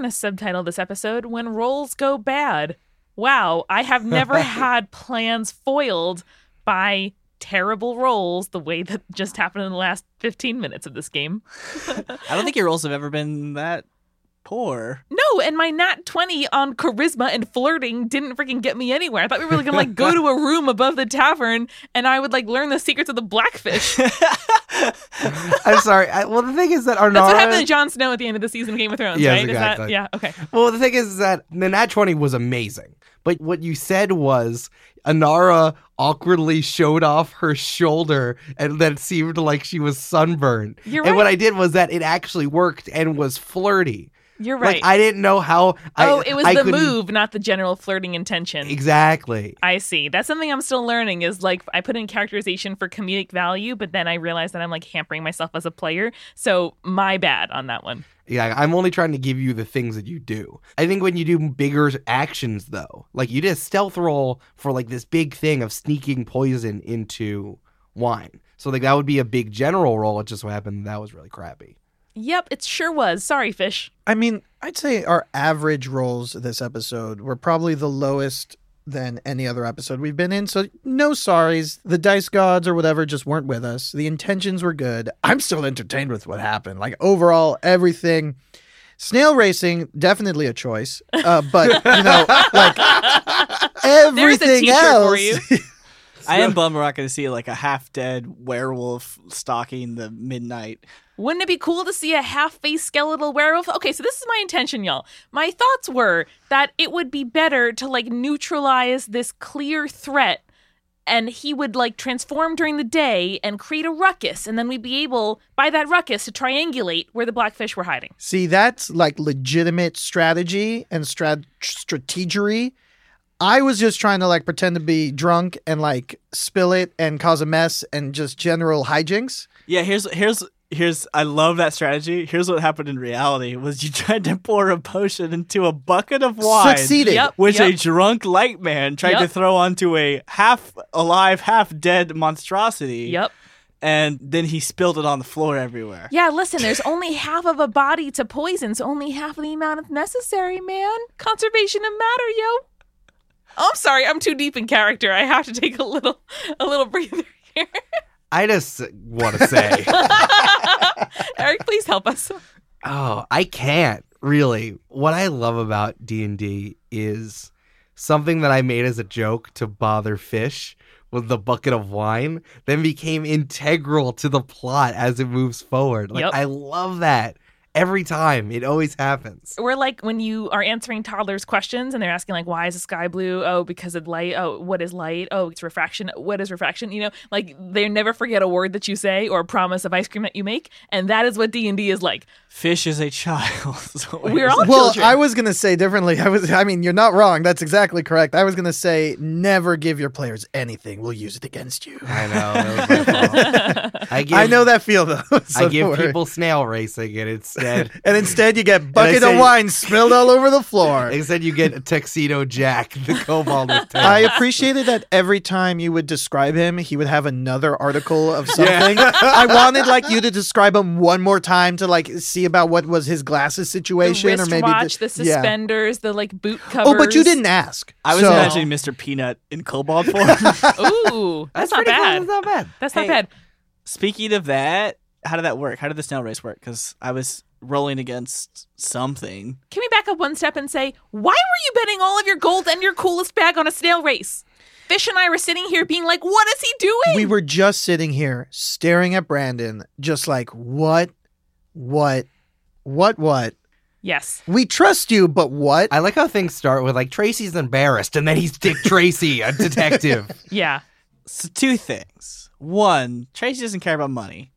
Going to subtitle this episode When Rolls Go Bad. Wow, I have never had plans foiled by terrible rolls the way that just happened in the last 15 minutes of this game. I don't think your rolls have ever been that poor. No, and my nat 20 on charisma and flirting didn't freaking get me anywhere. I thought we were going to like go to a room above the tavern and I would like learn the secrets of the blackfish. I'm sorry. I, well, the thing is that Arnara. That's what happened to Jon Snow at the end of the season of Game of Thrones, Yes, right? Is that exactly. yeah, okay. Well, the thing is that the Nat 20 was amazing. But what you said was Inara awkwardly showed off her shoulder and then it seemed like she was sunburned. You're And what. I did was that it actually worked and was flirty. You're right. Like I didn't know how I oh, it was I the couldn't- move, not the general flirting intention. Exactly. I see. That's something I'm still learning is like I put in characterization for comedic value, but then I realized that I'm like hampering myself as a player. So my bad on that one. Yeah, I'm only trying to give you the things that you do. I think when you do bigger actions though, like you did a stealth roll for like this big thing of sneaking poison into wine. So like that would be a big general roll. It just so happened that was really crappy. Yep, it sure was. Sorry, fish. I mean, I'd say our average rolls this episode were probably the lowest than any other episode we've been in. So no sorries. The dice gods or whatever just weren't with us. The intentions were good. I'm still entertained with what happened. Like overall, everything. Snail racing definitely a choice, uh, but you know, like everything else. for you. I am bummed we're not going to see like a half dead werewolf stalking the midnight. Wouldn't it be cool to see a half-faced skeletal werewolf? Okay, so this is my intention, y'all. My thoughts were that it would be better to like neutralize this clear threat and he would like transform during the day and create a ruckus and then we'd be able by that ruckus to triangulate where the blackfish were hiding. See, that's like legitimate strategy and strat- strategery. I was just trying to like pretend to be drunk and like spill it and cause a mess and just general hijinks. Yeah, here's here's here's I love that strategy. Here's what happened in reality was you tried to pour a potion into a bucket of wine. Succeeded. Yep. Which a drunk light man tried to throw onto a half alive, half dead monstrosity. Yep. And then he spilled it on the floor everywhere. Yeah, listen, there's only half of a body to poison, so only half of the amount is necessary, man. Conservation of matter, yo. Oh, I'm sorry, I'm too deep in character. I have to take a little a little breather here. I just want to say, Eric, please help us. oh, I can't really. What I love about D and D is something that I made as a joke to bother fish with the bucket of wine, then became integral to the plot as it moves forward. Like Yep. I love that every time. It always happens. We're like when you are answering toddlers' questions and they're asking like, "Why is the sky blue? Oh, because of light. Oh, what is light? Oh, it's refraction. What is refraction? You know, like they never forget a word that you say or a promise of ice cream that you make, and that is what D and D is like. Fish is a child. So We're all Well, children. I was gonna say differently. I was. I mean, you're not wrong. That's exactly correct. I was gonna say never give your players anything. We'll use it against you. I know. That was my fault. I give, I know that feel though. so I give worry. people snail racing, and instead, and instead you get bucket say- of wine spilled all over the floor. instead you get a tuxedo Jack, the kobold with tails. I appreciated that every time you would describe him, he would have another article of something. I wanted like you to describe him one more time to like see about what was his glasses the situation, or wrist maybe watch, the yeah. suspenders, the like boot covers. Oh, but you didn't ask. I was So- imagining Mr. Peanut in kobold form. Ooh, that's, not pretty close. bad. That's not bad. That's Hey. not bad. Speaking of that, how did that work? How did the snail race work? Because I was rolling against something. Can we back up one step and say, why were you betting all of your gold and your coolest bag on a snail race? Fish and I were sitting here being like, what is he doing? We were just sitting here staring at Brandon, just like, what, what, what, what? yes. We trust you, but what? I like how things start with like Tracy's embarrassed, and then he's Dick Tracy, a detective. Yeah. So two things. One, Tracy doesn't care about money.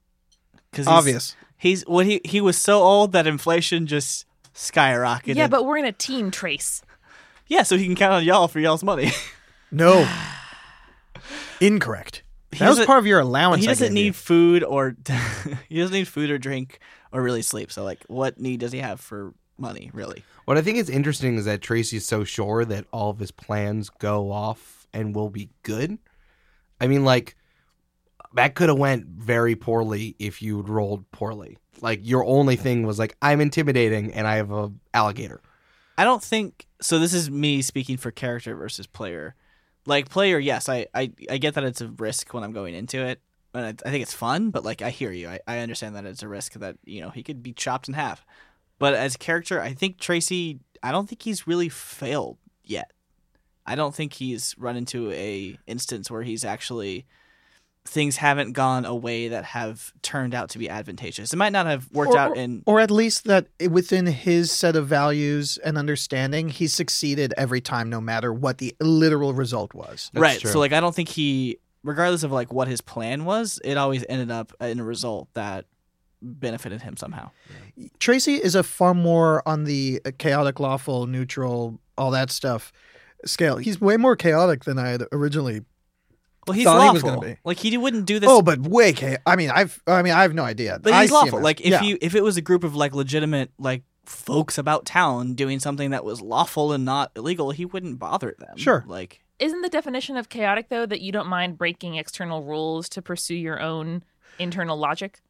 Because Obvious. He's when he he was so old that inflation just skyrocketed. Yeah, but we're in a team trace. Yeah, so he can count on y'all for y'all's money. No. Incorrect. He That was doesn't- part of your allowance. he I doesn't gave need you. food or he doesn't need food or drink or really sleep. So like, what need does he have for money? Really? What I think is interesting is that Tracy's so sure that all of his plans go off and will be good. I mean, like that could have went very poorly if you'd rolled poorly. Like your only thing was like I'm intimidating and I have a alligator. I don't think so. This is me speaking for character versus player. Like player, yes, I I, I get that it's a risk when I'm going into it, and I, I think it's fun. But like, I hear you. I, I understand that it's a risk that you know he could be chopped in half. But as character, I think Tracy. I don't think he's really failed yet. I don't think he's run into a instance where he's actually things haven't gone away that have turned out to be advantageous. It might not have worked Or- out in Or at least that within his set of values and understanding, he succeeded every time, no matter what the literal result was. That's right. true. So like I don't think he regardless of like what his plan was, it always ended up in a result that benefited him somehow. Tracy is a far more on the chaotic, lawful, neutral, all that stuff scale. He's way more chaotic than I had originally. Well, he's Thought he was lawful. gonna be. Like he wouldn't do this Oh, but way chaotic. I mean, I've. I mean, I have no idea. but I he's see him lawful. as- Like if yeah. you if it was a group of like legitimate like folks about town doing something that was lawful and not illegal, he wouldn't bother them. Sure. Like Isn't the definition of chaotic though that you don't mind breaking external rules to pursue your own internal logic?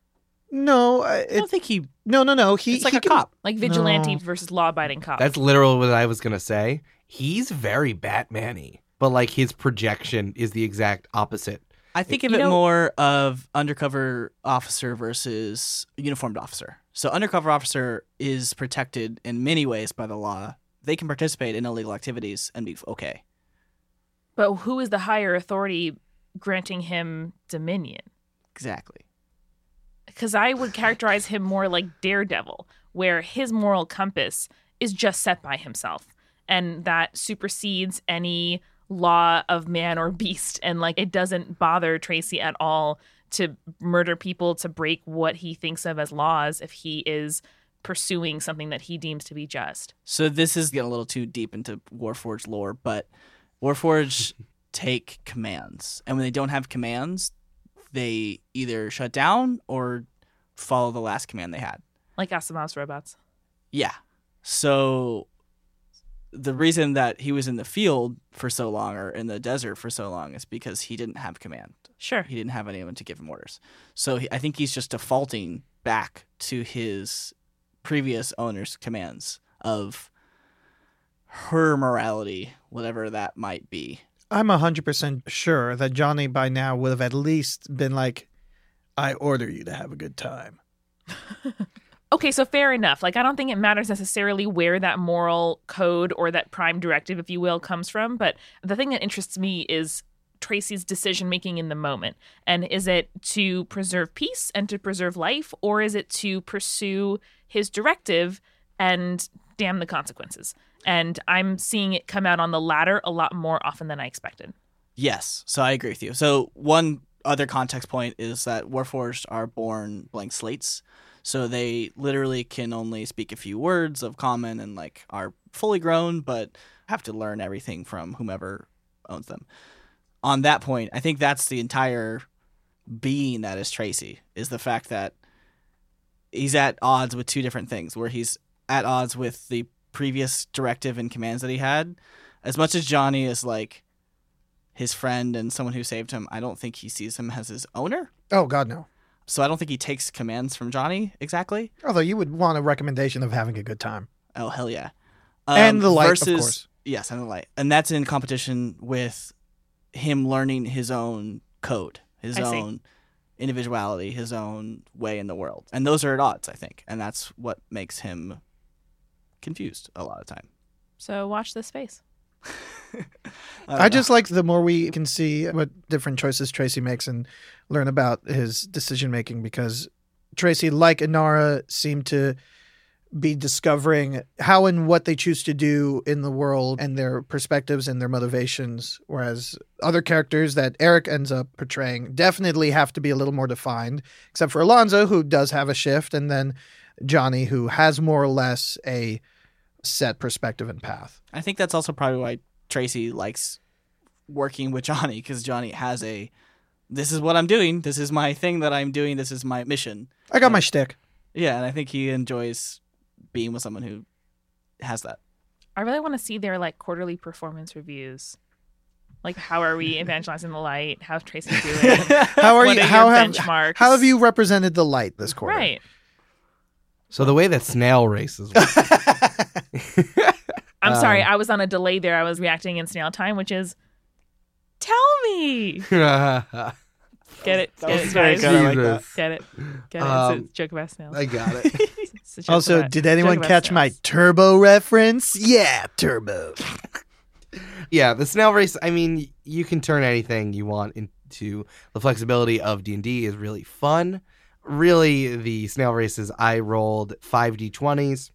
no, uh, I it, don't think he no, no, no. He, it's like he a can- cop. Like vigilante No. versus law-abiding cop. That's literally what I was gonna say. He's very Batman-y, but like his projection is the exact opposite. I think of it know- more of undercover officer versus uniformed officer. So undercover officer is protected in many ways by the law. They can participate in illegal activities and be okay. but who is the higher authority granting him dominion? Exactly. because I would characterize him more like Daredevil, where his moral compass is just set by himself, and that supersedes any law of man or beast, and like it doesn't bother Tracy at all to murder people to break what he thinks of as laws if he is pursuing something that he deems to be just. So this is getting a little too deep into Warforged lore, but Warforged take commands, and when they don't have commands, they either shut down or follow the last command they had. Like Asimov's robots. Yeah. So the reason that he was in the field for so long or in the desert for so long is because he didn't have command. Sure. He didn't have anyone to give him orders. So he, I think he's just defaulting back to his previous owner's commands of her morality, whatever that might be. I'm hundred percent sure that Johnny by now would have at least been like, "I order you to have a good time." Okay, so fair enough. Like, I don't think it matters necessarily where that moral code or that prime directive, if you will, comes from. But the thing that interests me is Tracy's decision making in the moment. And is it to preserve peace and to preserve life, or is it to pursue his directive and damn the consequences? And I'm seeing it come out on the latter a lot more often than I expected. Yes, so I agree with you. So one other context point is that Warforged are born blank slates, so they literally can only speak a few words of common and like are fully grown, but have to learn everything from whomever owns them. On that point, I think that's the entire being that is Tracy is the fact that he's at odds with two different things, where he's at odds with the previous directive and commands that he had. As much as Johnny is like his friend and someone who saved him, I don't think he sees him as his owner. Oh God, no. So I don't think he takes commands from Johnny exactly. Although you would want a recommendation of having a good time. Oh hell yeah! And the um, light, of course. Yes, and the light, and that's in competition with him learning his own code, his I see. own individuality, his own way in the world, and those are at odds, I think, and that's what makes him confused a lot of time. So watch this space. don't I just like the more we can see what different choices Tracy makes and learn about his decision making because Tracy, like Inara, seemed to be discovering how and what they choose to do in the world and their perspectives and their motivations. Whereas other characters that Eric ends up portraying definitely have to be a little more defined, except for Alonzo, who does have a shift, and then Johnny, who has more or less a set perspective and path. I think that's also probably why Tracy likes working with Johnny because Johnny has a this is what I'm doing. This is my thing that I'm doing. This is my mission. I got my shtick. Yeah, and I think he enjoys being with someone who has that. I really want to see their like quarterly performance reviews. Like, how are we evangelizing the light? How's Tracy doing? How are what you? Are how your have benchmarks? how have you represented the light this quarter? Right. So the way that snail races work, I'm sorry. Um, I was on a delay there. I was reacting in snail time, which is, tell me. Get it? That Get was it, very guys? good. I like that. Jesus. Get it? Get it? Um, it's a joke about snails. I got it. It's a joke Also, about- did anyone joke about catch my snails. turbo reference? Yeah, turbo. yeah, the snail race. I mean, you can turn anything you want into the flexibility of D and D is really fun. Really, the snail races I rolled five d twenties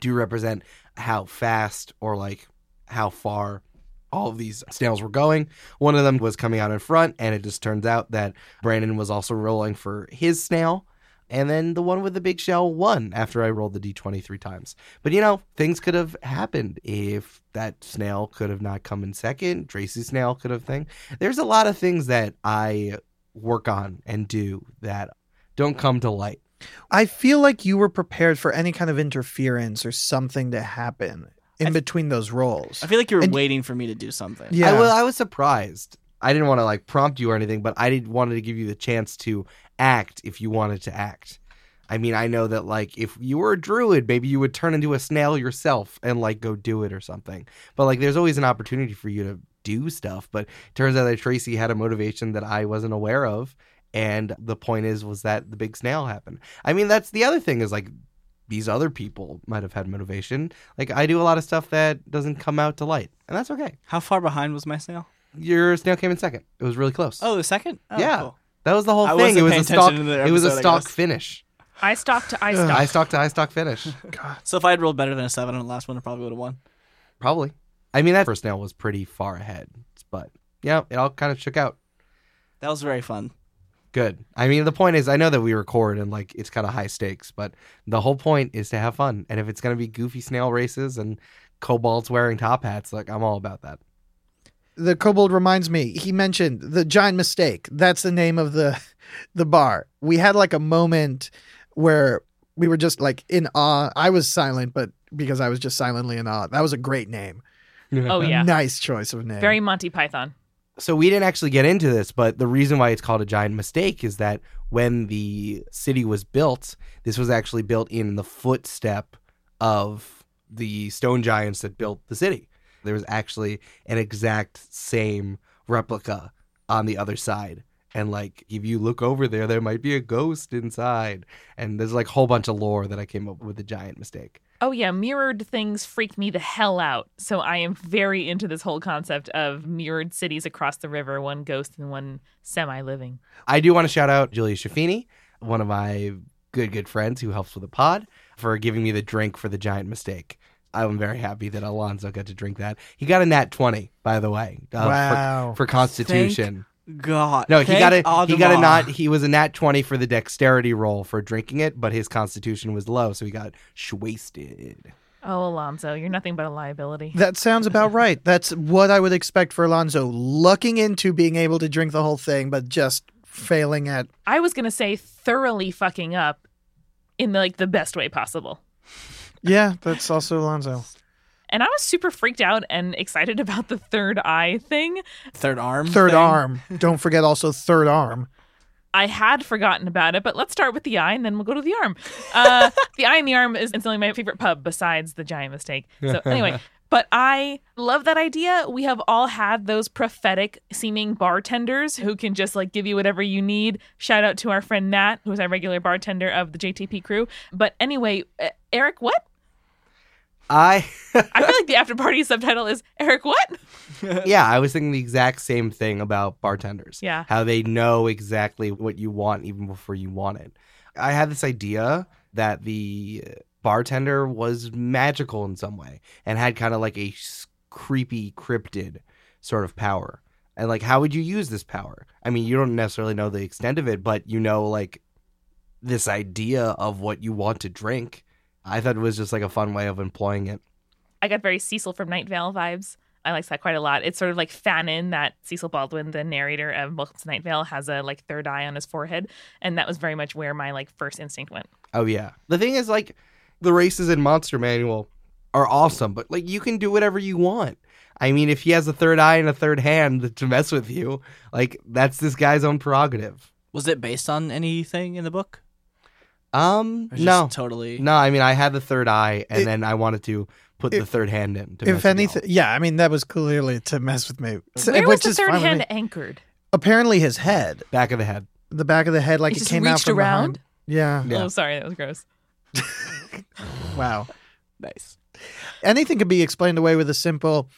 do represent how fast or like how far all of these snails were going. One of them was coming out in front, and it just turns out that Brandon was also rolling for his snail. And then the one with the big shell won after I rolled the d20 three times. But you know, things could have happened if that snail could have not come in second. Tracy's snail could have thing. There's a lot of things that I work on and do that don't come to light. I feel like you were prepared for any kind of interference or something to happen in I f- between those roles. I feel like you were And- waiting for me to do something. Yeah. I, well, I was surprised. I didn't want to like prompt you or anything, but I did wanted to give you the chance to act if you wanted to act. I mean, I know that like if you were a druid, maybe you would turn into a snail yourself and like go do it or something. But like there's always an opportunity for you to do stuff, but it turns out that Tracy had a motivation that I wasn't aware of and the point is was that the big snail happened. I mean, that's the other thing is like these other people might have had motivation. Like I do a lot of stuff that doesn't come out to light, and that's okay. How far behind was my snail? Your snail came in second. It was really close. Oh, the second? Oh, Yeah. cool. that was the whole I thing. wasn't It was a stock. attention to the It was a I stock guess. finish. I stock to I stock. I stock to I stock finish. God. So if I had rolled better than a seven on the last one, I probably would have won. Probably. I mean, that first snail was pretty far ahead, but yeah, it all kind of shook out. That was very fun. Good. I mean, the point is, I know that we record and like it's kind of high stakes, but the whole point is to have fun. And if it's gonna be goofy snail races and kobolds wearing top hats, like I'm all about that. the kobold reminds me. He mentioned the giant mistake. That's the name of the the bar. We had like a moment where we were just like in awe. I was silent, but because I was just silently in awe. That was a great name. Oh yeah. Nice choice of name. Very Monty Python. So we didn't actually get into this, but the reason why it's called a giant mistake is that when the city was built, this was actually built in the footstep of the stone giants that built the city. There was actually an exact same replica on the other side. And like if you look over there, there might be a ghost inside. And there's like a whole bunch of lore that I came up with the giant mistake. Oh yeah, mirrored things freak me the hell out. So I am very into this whole concept of mirrored cities across the river, one ghost and one semi-living. I do want to shout out Julia Shafini, one of my good, good friends who helps with the pod, for giving me the drink for the giant mistake. I'm very happy that Alonzo got to drink that. He got a nat 20, by the way, uh, Wow. for, for Constitution. God. no, he got a he got a Audemars. not he was a nat 20 for the dexterity roll for drinking it, but his constitution was low, so he got wasted. Oh, Alonzo, you're nothing but a liability. That sounds about right. That's what I would expect for Alonzo, looking into being able to drink the whole thing, but just failing at. I was gonna say thoroughly fucking up in the, like the best way possible. Yeah, that's also Alonzo. And I was super freaked out and excited about the third eye thing. Third arm. Third thing. arm. Don't forget also third arm. I had forgotten about it, but let's start with the eye and then we'll go to the arm. Uh, the eye and the arm is instantly my favorite pub besides the giant mistake. So anyway, but I love that idea. We have all had those prophetic seeming bartenders who can just like give you whatever you need. Shout out to our friend Nat, who's our regular bartender of the JTP crew. But anyway, uh, Eric, what? I I feel like the after party subtitle is Eric, what? yeah, I was thinking the exact same thing about bartenders. Yeah. How they know exactly what you want even before you want it. I had this idea that the bartender was magical in some way and had kind of like a creepy cryptid sort of power. And like how would you use this power? I mean, you don't necessarily know the extent of it, but you know like this idea of what you want to drink. I thought it was just like a fun way of employing it. I got very Cecil from Night Vale vibes. I like that quite a lot. It's sort of like Fanon that Cecil Baldwin, the narrator of Welcome to Night Vale, has a like third eye on his forehead, and that was very much where my like first instinct went. Oh yeah. The thing is like the races in Monster Manual are awesome, but like you can do whatever you want. I mean, if he has a third eye and a third hand to mess with you, like that's this guy's own prerogative. Was it based on anything in the book? Um, just no, totally. no. I mean, I had the third eye, and It- then I wanted to put the third hand in. To If anything, yeah, I mean that was clearly to mess with me. So- Where was which the third hand me. anchored? Apparently, his head, back of the head. the back of the head, like It it, just came out from around? behind. Yeah. Yeah. Oh, sorry, that was gross. Wow. Nice. Anything can be explained away with a simple.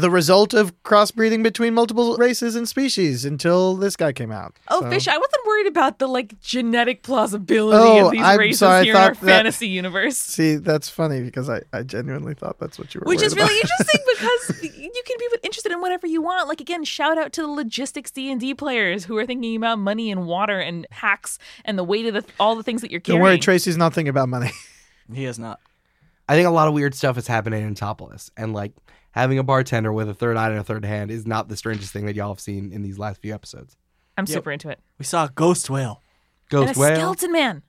The result of crossbreeding between multiple races and species until this guy came out. Oh, So- Fish, I wasn't worried about the like genetic plausibility Oh, of these I'm races sorry, here in our that- fantasy universe. See, that's funny because I, I genuinely thought that's what you were. Which is really about. interesting because you can be interested in whatever you want. Like again, shout out to the logistics D and D players who are thinking about money and water and hacks and the weight of the, all the things that you're carrying. Don't worry, Tracy's not thinking about money. He is not. I think a lot of weird stuff is happening in Topolis, and like having a bartender with a third eye and a third hand is not the strangest thing that y'all have seen in these last few episodes. I'm Yep. super into it. We saw a ghost whale. Ghost and a whale. skeleton man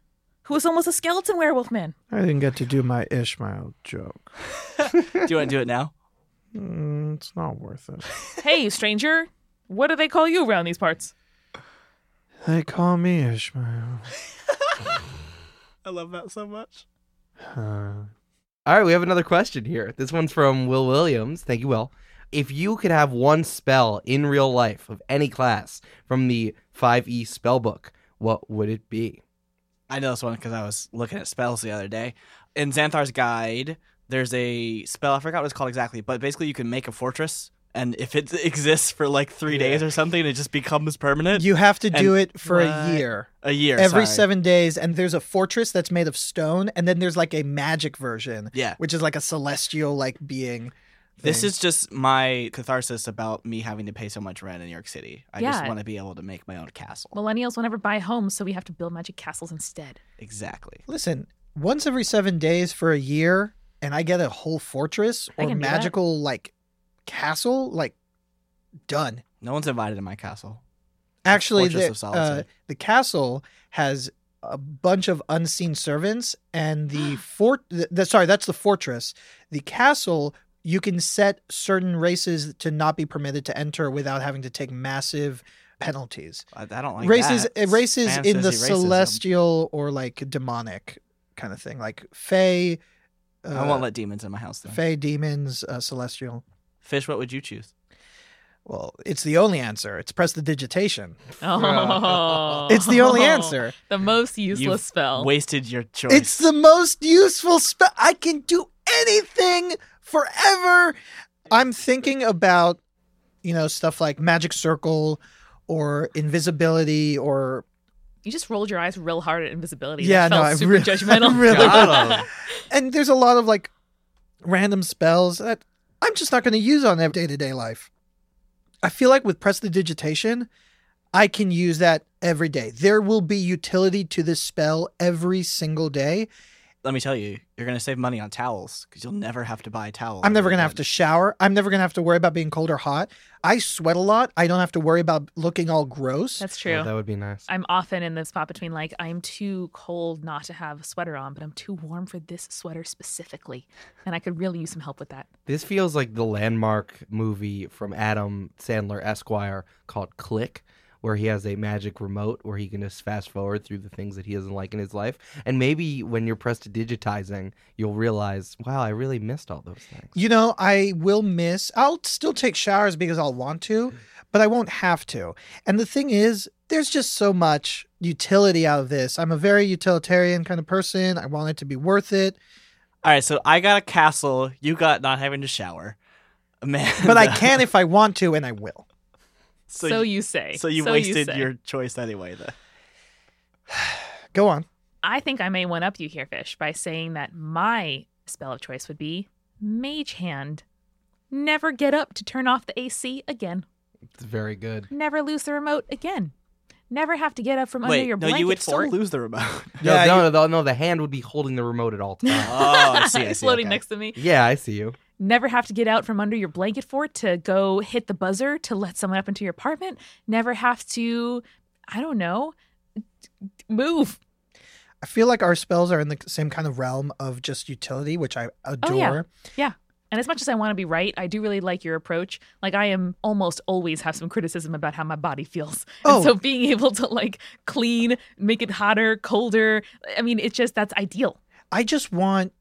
who was almost a skeleton werewolf man. I didn't get to do my Ishmael joke. Do you want to do it now? Mm, it's not worth it. hey, stranger, what do they call you around these parts? They call me Ishmael. I love that so much. Uh, All right, we have another question here. This one's from Will Williams. Thank you, Will. If you could have one spell in real life of any class from the 5e spell book, what would it be? I know this one because I was looking at spells the other day. In Xanathar's guide, there's a spell. I forgot what it's called exactly, but basically you can make a fortress, and if it exists for like three days or something, it just becomes permanent. you have to do And- it for What? a year. a year Every sorry. seven days, and there's a fortress that's made of stone, and then there's like a magic version, Yeah, which is like a celestial like being. this is just my catharsis about me having to pay so much rent in New York City. I just want to be able to make my own castle. Millennials will never buy homes, so we have to build magic castles instead. exactly. Listen, once every seven days for a year, and I get a whole fortress or can do that. magical like castle, like done. No one's invited to my castle. Actually, the, uh, the castle has a bunch of unseen servants, and the fort. The, the, sorry, that's the fortress. The castle. You can set certain races to not be permitted to enter without having to take massive penalties. I, I don't like races, that. uh, races in the racism. celestial or like demonic kind of thing, like fae. Uh, I won't let demons in my house. Then. fae, demons, uh, celestial. Fish, what would you choose? Well, it's the only answer. It's prestidigitation. Oh, It's the only answer. The most useless You've spell. Wasted your choice. It's the most useful spell. I can do anything forever. I'm thinking about, you know, stuff like magic circle or invisibility or You just rolled your eyes real hard at invisibility. Yeah, that no, felt I super really- judgmental. I really- Got 'em. and there's a lot of like random spells that I'm just not going to use on their day to day life. I feel like with prestidigitation, I can use that every day. There will be utility to this spell every single day. Let me tell you, you're gonna save money on towels because you'll never have to buy towels. I'm never going to have to shower. I'm never going to have to worry about being cold or hot. I sweat a lot. I don't have to worry about looking all gross. That's Oh, true. that would be nice. I'm often in the spot between like I'm too cold not to have a sweater on, but I'm too warm for this sweater specifically, and I could really use some help with that. This feels like the landmark movie from Adam Sandler Esquire called Click, where he has a magic remote where he can just fast forward through the things that he doesn't like in his life. And maybe when you're prestidigitating, you'll realize, wow, I really missed all those things. You know, I will miss. I'll still take showers because I'll want to, but I won't have to. And the thing is, there's just so much utility out of this. I'm a very utilitarian kind of person. I want it to be worth it, All right, so I got a castle. You got not having to shower. Man, but I can if I want to, and I will. So, you say. So you So wasted say. your choice anyway. Then. Go on. I think I may one up you here, Fish, by saying that my spell of choice would be Mage Hand. Never get up to turn off the AC again. It's very good. Never lose the remote again. never have to get up from under Wait, your no, blanket you would fort. still lose the remote. No, Yeah, no, you- no, no, no, the hand would be holding the remote at all times. oh, I see. I see. floating okay. next to me. yeah, I see you. Never have to get out from under your blanket fort to go hit the buzzer to let someone up into your apartment. Never have to, I don't know, move. I feel like our spells are in the same kind of realm of just utility, which I oh, adore. yeah. And as much as I want to be right, I do really like your approach. Like I am almost always have some criticism about how my body feels. And Oh. so being able to like clean, make it hotter, colder, I mean, it's just that's ideal. I just want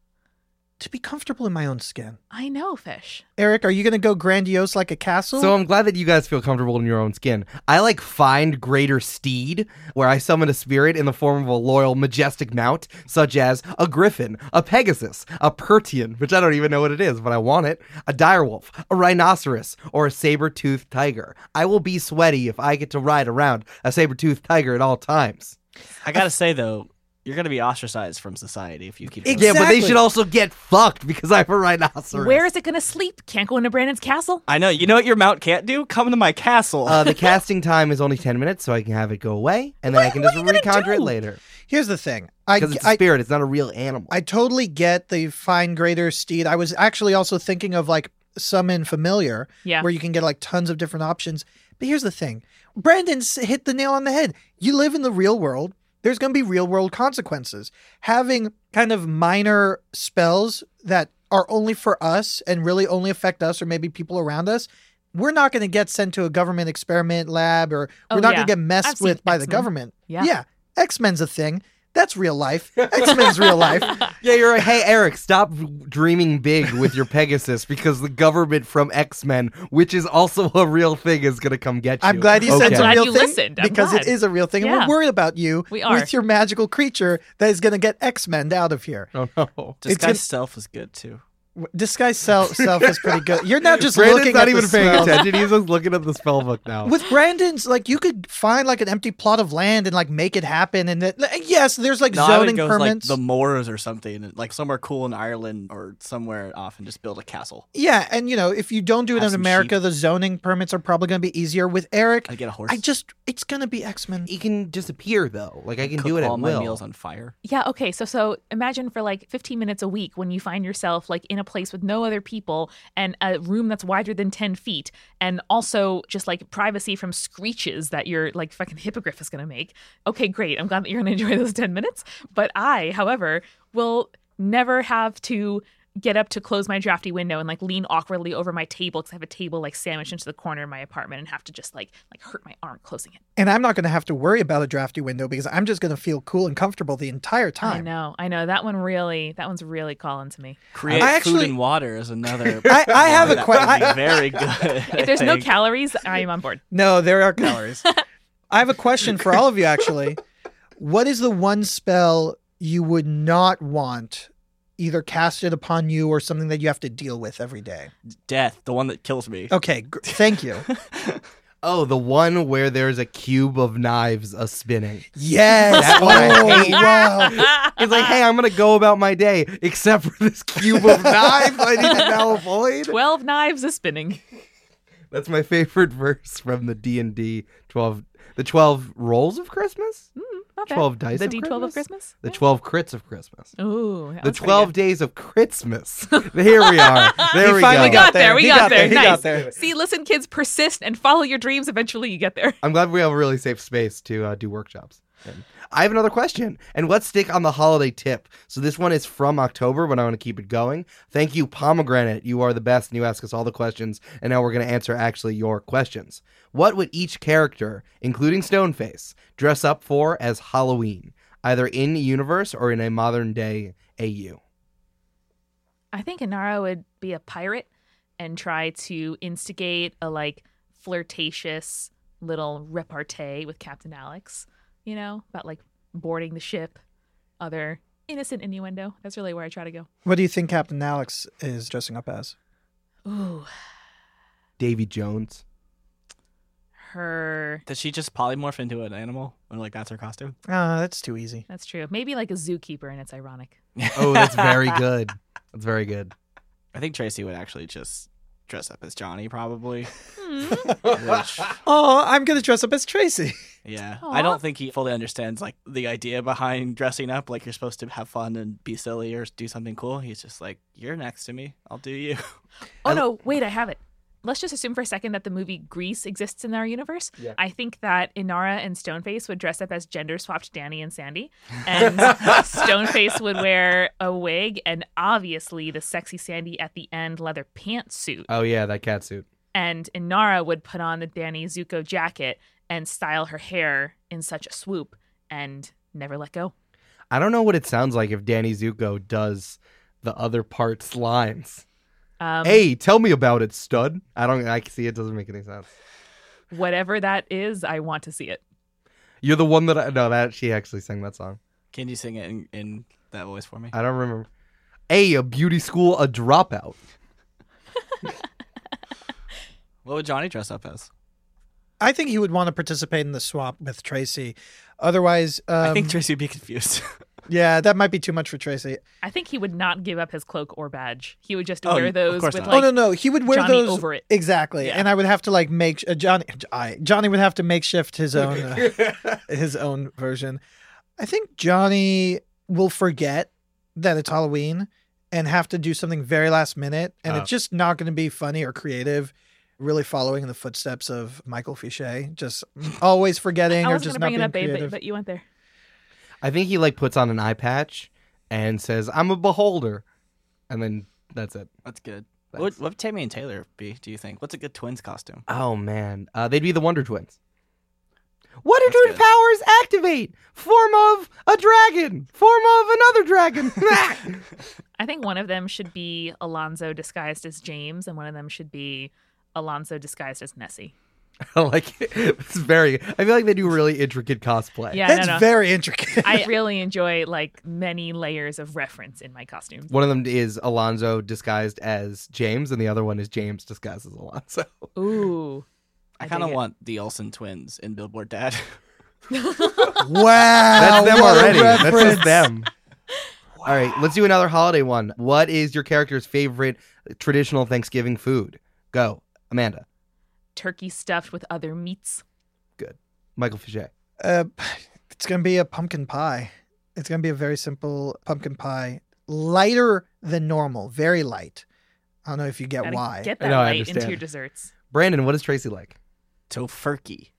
to be comfortable in my own skin. I know, fish. Eric, are you going to go grandiose like a castle? So I'm glad that you guys feel comfortable in your own skin. I like find greater steed, where I summon a spirit in the form of a loyal, majestic mount, such as a griffin, a pegasus, a peryton, which I don't even know what it is, but I want it, a direwolf, a rhinoceros, or a saber-toothed tiger. I will be sweaty if I get to ride around a saber-toothed tiger at all times. I gotta say though, you're gonna be ostracized from society if you keep. Ex- Yeah, but they should also get fucked because I'm a rhinoceros. Where is it going to sleep? Can't go into Brandon's castle? I know. You know what your mount can't do? Come to my castle. uh, the casting time is only 10 minutes, so I can have it go away, and then I can just are you reconjure it later. Here's the thing. I, Because it's a I, spirit, it's not a real animal. I totally get the find greater steed. I was actually also thinking of like summon familiar, Yeah. where you can get like tons of different options. But here's the thing Brandon's hit the nail on the head. You live in the real world, there's going to be real world consequences. Having kind of minor spells that are only for us and really only affect us or maybe people around us. We're not going to get sent to a government experiment lab or we're Oh, not yeah. going to get messed I've with by the X-Men. government. Yeah. Yeah. X Men's a thing. That's real life. X Men's real life. yeah, you're right. Hey, Eric, stop dreaming big with your Pegasus because the government from X Men, which is also a real thing, is going to come get you. I'm glad you said Okay. it's a Glad real you thing listened. I'm because glad. it is a real thing, and Yeah. we're worried about you We are. with your magical creature that is going to get X Men out of here. Oh, no. Disguise gonna- self is good too. W- Disguise self, self is pretty good. You're not just Brandon's looking not at even the paying spells. attention. He's just looking at the spell book now. With Brandon's, like you could find like an empty plot of land and like make it happen. And that, like, yes, there's like No, I would zoning go like permits. the moors or something, like somewhere cool in Ireland or somewhere off, and just build a castle. yeah, and you know if you don't do it Have in some America, the zoning permits are probably going to be easier. With Eric, I get a horse. I just it's going to be X Men. he can disappear, though. Like, I can cook do it all at my will. meals on fire. Yeah, okay. So so imagine for like 15 minutes a week when you find yourself like in a place with no other people and a room that's wider than 10 feet and also just like privacy from screeches that your like fucking hippogriff is going to make. Okay, great. I'm glad that you're going to enjoy those 10 minutes, but I, however, will never have to get up to close my drafty window and like lean awkwardly over my table because I have a table like sandwiched into the corner of my apartment and have to just like like hurt my arm closing it. And I'm not going to have to worry about a drafty window because I'm just going to feel cool and comfortable the entire I time. know, I know that one really that one's really calling to me. Create I food actually- and water is another. I- I have a that que- would be I- very good. If there's no calories, I am on board. No, there are calories. I have a question for all of you actually. What is the one spell you would not want either casted upon you or something that you have to deal with every day? death, the one that kills me. Okay, gr- thank you. Oh, the one where there's a cube of knives a spinning. Yes. That one I oh, hate. wow. It's like, hey, I'm gonna go about my day, except for this cube of knives I need to now avoid. 12 knives a spinning. That's my favorite verse from the D and D twelve, the twelve rolls of Christmas, Not bad. twelve dice, The D12 Christmas? of Christmas? the twelve crits of Christmas, Ooh. the twelve days of Christmas. Here we are. There He we finally go. Got there. We got, got there. there. Nice. got there. See, listen, kids, persist and follow your dreams. Eventually, you get there. I'm glad we have a really safe space to uh, do workshops. And I have another question, and let's stick on the holiday tip. So this one is from October, but I want to keep it going. Thank you, Pomegranate. You are the best, and you ask us all the questions, and now we're going to answer actually your questions. What would each character, including Stoneface, dress up for as Halloween, either in universe or in a modern day AU? I think Inara would be a pirate and try to instigate a like flirtatious little repartee with Captain Alex, you know, about like boarding the ship, other innocent innuendo. That's really where I try to go. What do you think Captain Alex is dressing up as? Ooh, Davy Jones. her. Does she just polymorph into an animal? Or like that's her costume? Ah, that's too easy. That's true. Maybe like a zookeeper, and it's ironic. Oh, that's very good. That's very good. I think Tracy would actually just dress up as Johnny probably. Hmm. Which, Oh, I'm gonna dress up as Tracy. yeah, Aw. I don't think he fully understands like the idea behind dressing up. Like you're supposed to have fun and be silly or do something cool. He's just like, you're next to me. I'll do you. Oh no, wait, I have it. Let's just assume for a second that the movie Grease exists in our universe. Yeah. I think that Inara and Stoneface would dress up as gender swapped Danny and Sandy. And Stoneface would wear a wig and obviously the sexy Sandy at the end leather pantsuit. Oh yeah, that cat suit. And Inara would put on the Danny Zuko jacket and style her hair in such a swoop and never let go. I don't know what it sounds like if Danny Zuko does the other parts lines. Um, hey, tell me about it, stud. I don't. I see it doesn't make any sense. Whatever that is, I want to see it. You're the one that I no that she actually sang that song. Can you sing it in, in that voice for me? I don't remember. A a beauty school, a dropout. What would Johnny dress up as? I think he would want to participate in the swap with Tracy. Otherwise, um, I think Tracy would be confused. yeah, that might be too much for Tracy. I think he would not give up his cloak or badge. He would just Oh, wear those with not. like oh no, no, he would wear Johnny those over it. exactly, Yeah. and I would have to like make uh, Johnny. I, Johnny would have to makeshift his own uh, his own version. I think Johnny will forget that it's Halloween and have to do something very last minute, and Oh. it's just not going to be funny or creative. Really following in the footsteps of Michael Fichet, just always forgetting I or was just going to not bring being it up, babe, creative. but, but you went there. I think he like puts on an eye patch and says, "I'm a beholder," and then that's it. That's good. What That's- would, what would Tammy and Taylor be? Do you think? What's a good twins costume? Oh man, uh, they'd be the Wonder Twins. Wonder That's Twin good. powers activate. Form of a dragon. Form of another dragon. I think one of them should be Alonzo disguised as James, and one of them should be Alonzo disguised as Nessie. I like it. It's very. I feel like they do really intricate cosplay. Yeah, it's no, no. very intricate. I really enjoy like many layers of reference in my costume. One of them is Alonzo disguised as James, and the other one is James disguised as Alonzo. Ooh, I I kind of want the Olsen twins in Billboard Dad. wow, That's them what a already. That's reference. just them. All right, let's do another holiday one. What is your character's favorite traditional Thanksgiving food? Go, Amanda. Turkey stuffed with other meats. Good. Michael Fichet. Uh, it's gonna be a pumpkin pie. It's gonna be a very simple pumpkin pie, lighter than normal, very light. I don't know if you get Gotta why. Get that know, I light into your desserts. Brandon, what is Tracy like? Tofurky.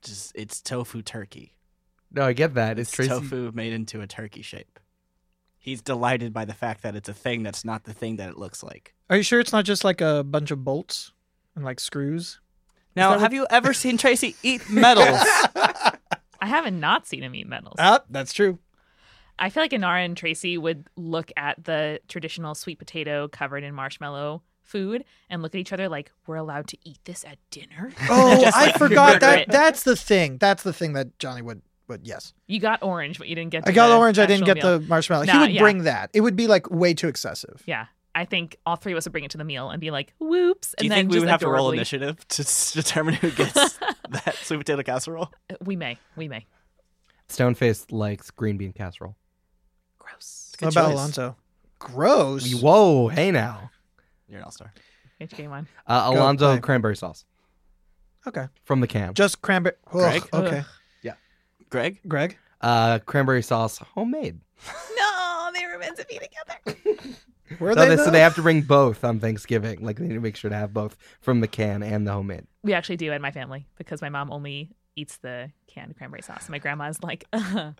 Just it's tofu turkey. No, I get that. It's It's Tracy. tofu made into a turkey shape. He's delighted by the fact that it's a thing that's not the thing that it looks like. Are you sure it's not just like a bunch of bolts and like screws? Now, that have you ever seen Tracy eat metals? I haven't not seen him eat metals. Ah, that's true. I feel like Inara and Tracy would look at the traditional sweet potato covered in marshmallow food and look at each other like, "We're allowed to eat this at dinner." Oh, Just, I like, forgot that. it. That's the thing. That's the thing that Johnny would. Would yes, You got orange, but you didn't get. I got the orange. I didn't get meal. the marshmallow. he would yeah. bring that. It would be like way too excessive. Yeah, I think all three of us would bring it to the meal and be like, "Whoops!" Do you and then think we just would have to roll initiative to determine who gets that sweet potato casserole? We may, we may. Stoneface likes green bean casserole. Gross. Good What about choice. Alonzo? Gross. Whoa, hey now. You're an all star. Which game on? Uh, Alonzo play. cranberry sauce Okay. from the can. Just cranberry. Ugh, Greg? Okay. Yeah. Greg? Greg. Uh, cranberry sauce homemade. No, they were meant to be together. Were No, they? they, so they have to bring both on Thanksgiving. Like they need to make sure to have both from the can and the homemade. We actually do in my family because my mom only eats the canned cranberry sauce. My grandma's like, uh,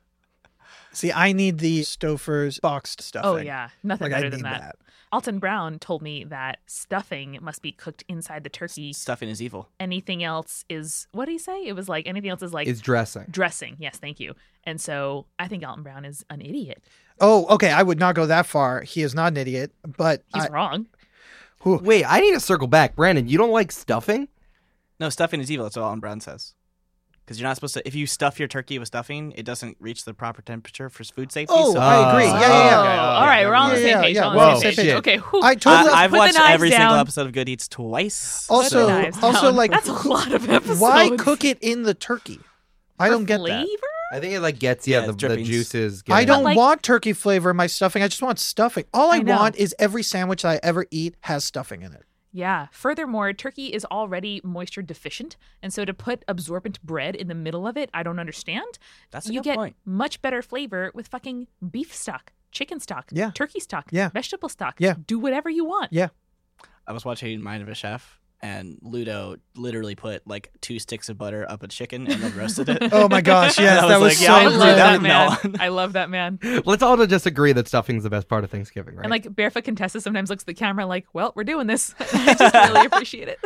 See, I need the Stouffer's boxed oh, stuffing. "Oh yeah, nothing Like better need than that." that. Alton Brown told me that stuffing must be cooked inside the turkey. Stuffing is evil. Anything else is what did he say? It was like anything else is like Is dressing. dressing. Yes, thank you. And so I think Alton Brown is an idiot. Oh, okay. I would not go that far. He is not an idiot, but He's I, wrong. Wait, I need to circle back. Brandon, you don't like stuffing? No, stuffing is evil. That's what Alton Brown says. Because you're not supposed to. If you stuff your turkey with stuffing, it doesn't reach the proper temperature for food safety. Oh, so I agree. Yeah, yeah, yeah. Oh, Okay, all right, we're on the same page. yeah, on we're the on same the page. same Okay, whew. I totally. I, I've watched every down. single episode of Good Eats twice. Also- knives also, down. like, that's a lot of episodes. why cook it in the turkey? I don't get flavor? that. I think it like gets yeah, Yeah, the, it's the juices. I don't like- want turkey flavor in my stuffing. I just want stuffing. All I, I want is every sandwich that I ever eat has stuffing in it. Yeah. Furthermore, turkey is already moisture deficient, and so to put absorbent bread in the middle of it, I don't understand. That's a you good get point. much better flavor with fucking beef stock, chicken stock, Yeah. turkey stock, Yeah. vegetable stock. Yeah. Do whatever you want. Yeah. I was watching Mind of a Chef, and Ludo literally put like two sticks of butter up a chicken and then roasted it. Oh my gosh, yes, that was was like, so yeah, I good. love that man. melon. I love that man. Let's all just agree that stuffing's the best part of Thanksgiving, right? And like Barefoot Contessa sometimes looks at the camera like, well, we're doing this. I just really appreciate it.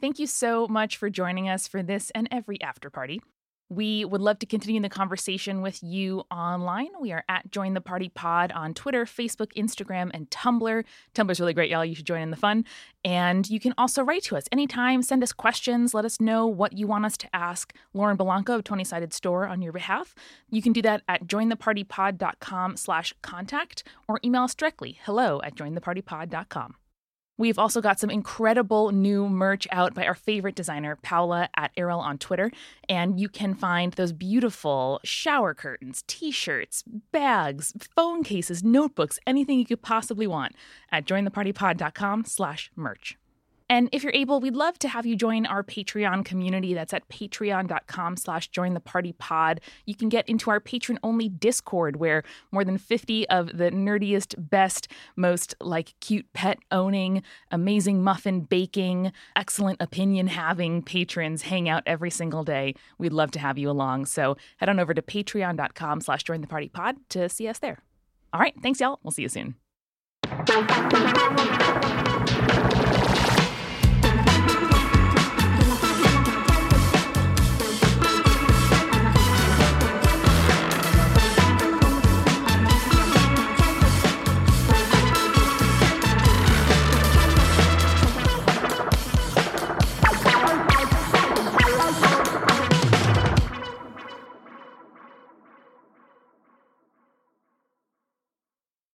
Thank you so much for joining us for this and every after party. We would love to continue the conversation with you online. We are at Join the Party Pod on Twitter, Facebook, Instagram, and Tumblr. Tumblr's really great, y'all. You should join in the fun. And you can also write to us anytime, send us questions, let us know what you want us to ask Lauren Bilanko of 20 Sided Store on your behalf. You can do that at jointhepartypod.com slash contact or email us directly, hello at jointhepartypod.com. We've also got some incredible new merch out by our favorite designer, Paula at Errol on Twitter. And you can find those beautiful shower curtains, t shirts, bags, phone cases, notebooks, anything you could possibly want at jointhepartypod.com slash merch. And if you're able, we'd love to have you join our Patreon community. That's at patreon.com slash join the party pod. You can get into our patron only Discord where more than 50 of the nerdiest, best, most like cute pet owning, amazing muffin baking, excellent opinion having patrons hang out every single day. We'd love to have you along. So head on over to patreon.com slash join the party pod to see us there. All right. Thanks, y'all. We'll see you soon.